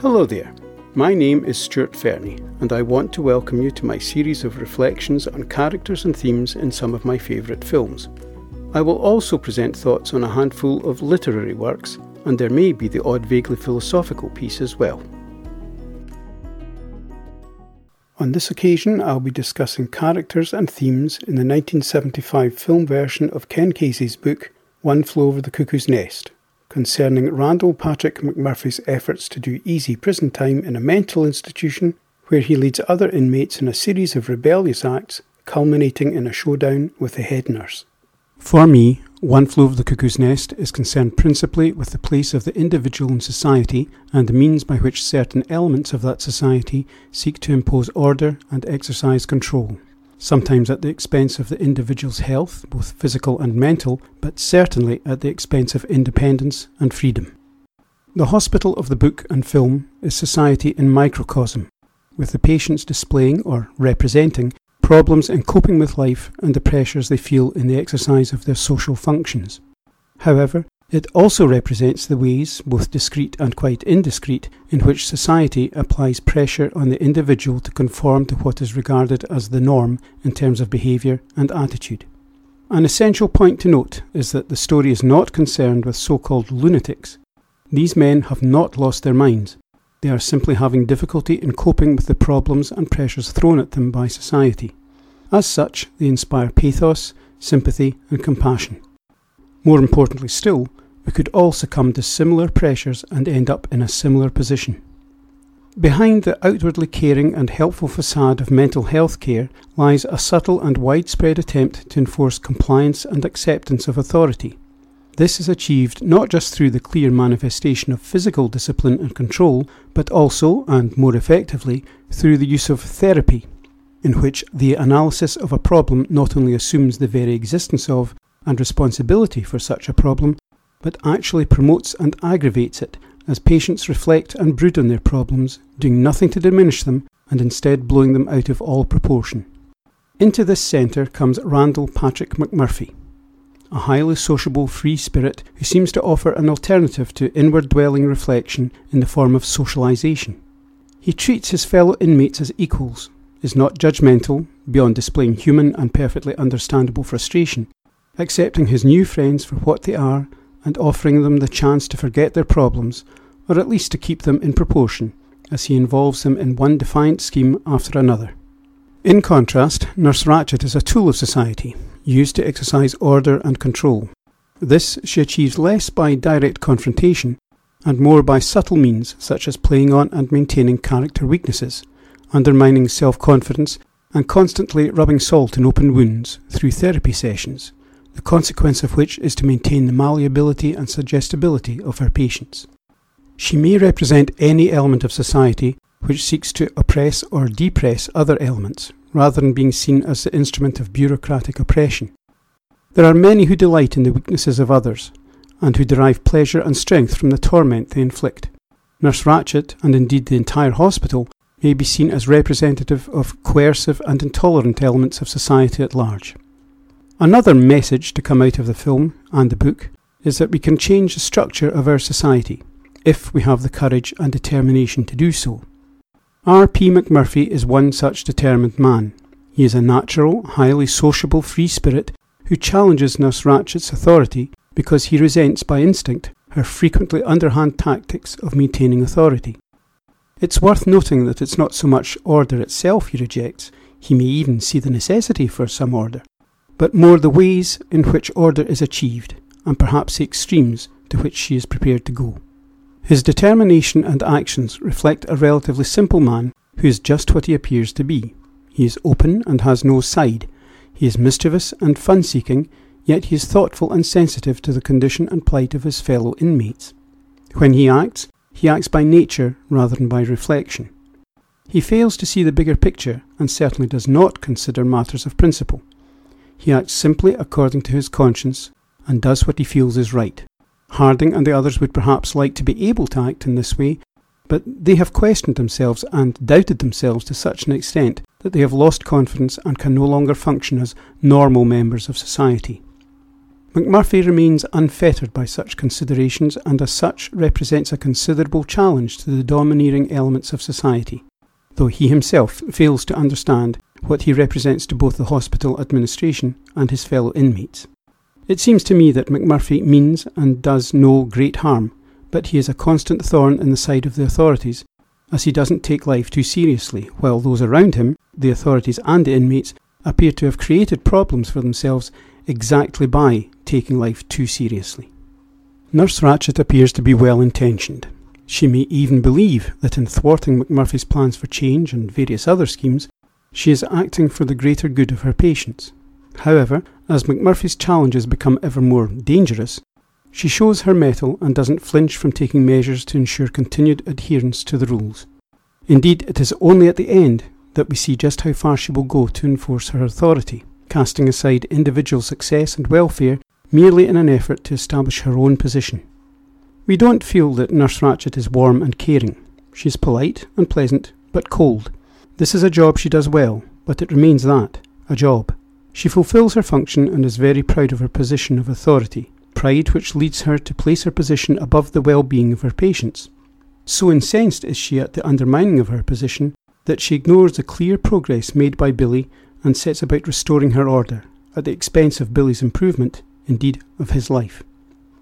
Hello there. My name is Stuart Fernie, and I want to welcome you to my series of reflections on characters and themes in some of my favourite films. I will also present thoughts on a handful of literary works, and there may be the odd vaguely philosophical piece as well. On this occasion, I'll be discussing characters and themes in the 1975 film version of Ken Kesey's book One Flew Over the Cuckoo's Nest, concerning Randle Patrick McMurphy's efforts to do easy prison time in a mental institution where he leads other inmates in a series of rebellious acts, culminating in a showdown with the head nurse. For me, One Flew of the Cuckoo's Nest is concerned principally with the place of the individual in society and the means by which certain elements of that society seek to impose order and exercise control. Sometimes at the expense of the individual's health, both physical and mental, but certainly at the expense of independence and freedom. The hospital of the book and film is society in microcosm, with the patients displaying or representing problems in coping with life and the pressures they feel in the exercise of their social functions. However, it also represents the ways, both discreet and quite indiscreet, in which society applies pressure on the individual to conform to what is regarded as the norm in terms of behaviour and attitude. An essential point to note is that the story is not concerned with so called lunatics. These men have not lost their minds. They are simply having difficulty in coping with the problems and pressures thrown at them by society. As such, they inspire pathos, sympathy, and compassion. More importantly still, we could all succumb to similar pressures and end up in a similar position. Behind the outwardly caring and helpful facade of mental health care lies a subtle and widespread attempt to enforce compliance and acceptance of authority. This is achieved not just through the clear manifestation of physical discipline and control, but also, and more effectively, through the use of therapy, in which the analysis of a problem not only assumes the very existence of and responsibility for such a problem, but actually promotes and aggravates it as patients reflect and brood on their problems, doing nothing to diminish them and instead blowing them out of all proportion. Into this centre comes Randle Patrick McMurphy, a highly sociable free spirit who seems to offer an alternative to inward dwelling reflection in the form of socialisation. He treats his fellow inmates as equals, is not judgmental, beyond displaying human and perfectly understandable frustration, accepting his new friends for what they are and offering them the chance to forget their problems, or at least to keep them in proportion, as he involves them in one defiant scheme after another. In contrast, Nurse Ratched is a tool of society, used to exercise order and control. This she achieves less by direct confrontation and more by subtle means such as playing on and maintaining character weaknesses, undermining self confidence, and constantly rubbing salt in open wounds through therapy sessions the consequence of which is to maintain the malleability and suggestibility of her patients. She may represent any element of society which seeks to oppress or depress other elements, rather than being seen as the instrument of bureaucratic oppression. There are many who delight in the weaknesses of others, and who derive pleasure and strength from the torment they inflict. Nurse Ratched, and indeed the entire hospital, may be seen as representative of coercive and intolerant elements of society at large. Another message to come out of the film and the book is that we can change the structure of our society if we have the courage and determination to do so. R. P. McMurphy is one such determined man. He is a natural, highly sociable free spirit who challenges Nurse Ratched's authority because he resents by instinct her frequently underhand tactics of maintaining authority. It's worth noting that it's not so much order itself he rejects, he may even see the necessity for some order, but more the ways in which order is achieved, and perhaps the extremes to which she is prepared to go. His determination and actions reflect a relatively simple man who is just what he appears to be. He is open and has no side. He is mischievous and fun seeking, yet he is thoughtful and sensitive to the condition and plight of his fellow inmates. When he acts, he acts by nature rather than by reflection. He fails to see the bigger picture and certainly does not consider matters of principle. He acts simply according to his conscience and does what he feels is right. Harding and the others would perhaps like to be able to act in this way, but they have questioned themselves and doubted themselves to such an extent that they have lost confidence and can no longer function as normal members of society. McMurphy remains unfettered by such considerations and as such represents a considerable challenge to the domineering elements of society, though he himself fails to understand what he represents to both the hospital administration and his fellow inmates. It seems to me that McMurphy means and does no great harm, but he is a constant thorn in the side of the authorities, as he doesn't take life too seriously, while those around him, the authorities and the inmates, appear to have created problems for themselves exactly by taking life too seriously. Nurse Ratched appears to be well intentioned. She may even believe that in thwarting McMurphy's plans for change and various other schemes, she is acting for the greater good of her patients. However, as McMurphy's challenges become ever more dangerous, she shows her mettle and doesn't flinch from taking measures to ensure continued adherence to the rules. Indeed, it is only at the end that we see just how far she will go to enforce her authority casting aside individual success and welfare merely in an effort to establish her own position. We don't feel that Nurse Ratched is warm and caring. She is polite and pleasant, but cold. This is a job she does well, but it remains that a job. She fulfills her function and is very proud of her position of authority, pride which leads her to place her position above the well being of her patients. So incensed is she at the undermining of her position that she ignores the clear progress made by Billy and sets about restoring her order, at the expense of Billy's improvement, indeed of his life.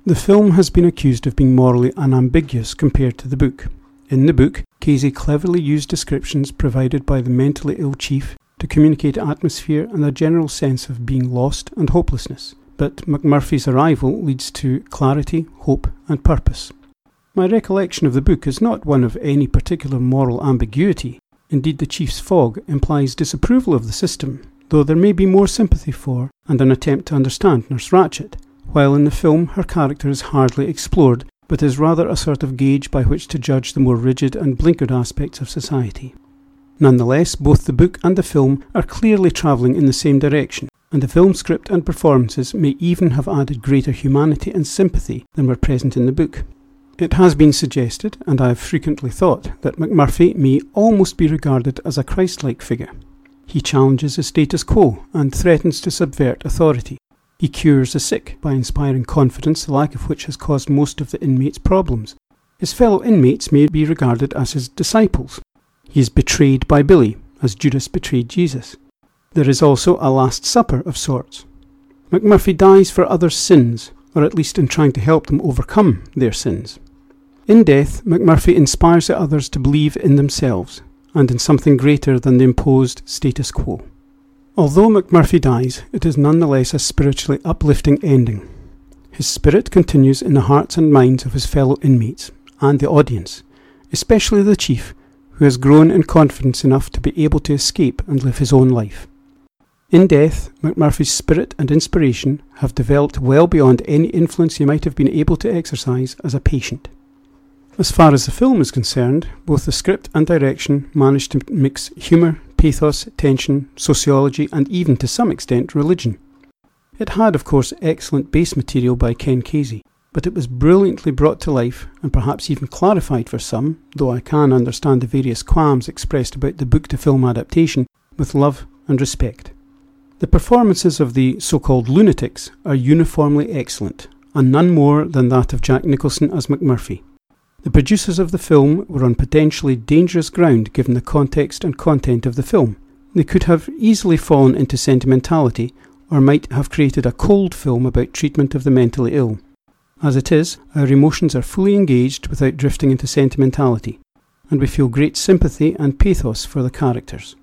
The film has been accused of being morally unambiguous compared to the book. In the book, Kesey cleverly used descriptions provided by the mentally ill chief to communicate atmosphere and a general sense of being lost and hopelessness, but McMurphy's arrival leads to clarity, hope, and purpose. My recollection of the book is not one of any particular moral ambiguity, Indeed, the chief's fog implies disapproval of the system, though there may be more sympathy for and an attempt to understand Nurse Ratched, while in the film her character is hardly explored, but is rather a sort of gauge by which to judge the more rigid and blinkered aspects of society. Nonetheless, both the book and the film are clearly travelling in the same direction, and the film script and performances may even have added greater humanity and sympathy than were present in the book. It has been suggested, and I have frequently thought, that McMurphy may almost be regarded as a Christ like figure. He challenges the status quo and threatens to subvert authority. He cures the sick by inspiring confidence, the lack of which has caused most of the inmates' problems. His fellow inmates may be regarded as his disciples. He is betrayed by Billy, as Judas betrayed Jesus. There is also a Last Supper of sorts. McMurphy dies for others' sins, or at least in trying to help them overcome their sins. In death, McMurphy inspires the others to believe in themselves and in something greater than the imposed status quo. Although McMurphy dies, it is nonetheless a spiritually uplifting ending. His spirit continues in the hearts and minds of his fellow inmates and the audience, especially the chief, who has grown in confidence enough to be able to escape and live his own life. In death, McMurphy's spirit and inspiration have developed well beyond any influence he might have been able to exercise as a patient. As far as the film is concerned, both the script and direction managed to mix humour, pathos, tension, sociology, and even to some extent religion. It had, of course, excellent base material by Ken Kesey, but it was brilliantly brought to life and perhaps even clarified for some, though I can understand the various qualms expressed about the book to film adaptation, with love and respect. The performances of the so called lunatics are uniformly excellent, and none more than that of Jack Nicholson as McMurphy. The producers of the film were on potentially dangerous ground given the context and content of the film. They could have easily fallen into sentimentality or might have created a cold film about treatment of the mentally ill. As it is, our emotions are fully engaged without drifting into sentimentality, and we feel great sympathy and pathos for the characters.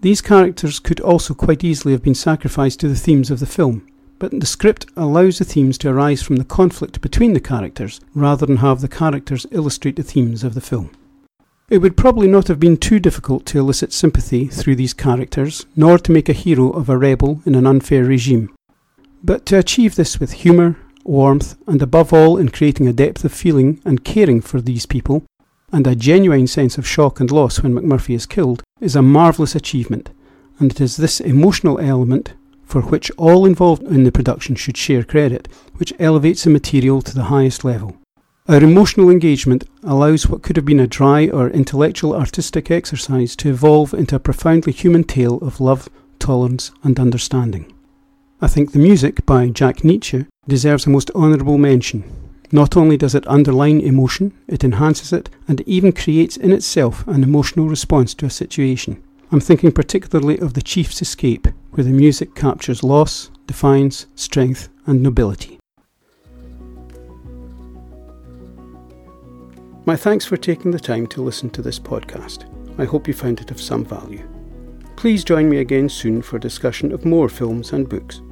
These characters could also quite easily have been sacrificed to the themes of the film, but the script allows the themes to arise from the conflict between the characters rather than have the characters illustrate the themes of the film. It would probably not have been too difficult to elicit sympathy through these characters, nor to make a hero of a rebel in an unfair regime. But to achieve this with humour, warmth, and above all in creating a depth of feeling and caring for these people, and a genuine sense of shock and loss when McMurphy is killed, is a marvellous achievement, and it is this emotional element for which all involved in the production should share credit, which elevates the material to the highest level. Our emotional engagement allows what could have been a dry or intellectual artistic exercise to evolve into a profoundly human tale of love, tolerance, and understanding. I think the music by Jack Nitzsche deserves a most honourable mention. Not only does it underline emotion, it enhances it and even creates in itself an emotional response to a situation. I'm thinking particularly of The Chief's Escape, where the music captures loss, defiance, strength, and nobility. My thanks for taking the time to listen to this podcast. I hope you found it of some value. Please join me again soon for a discussion of more films and books.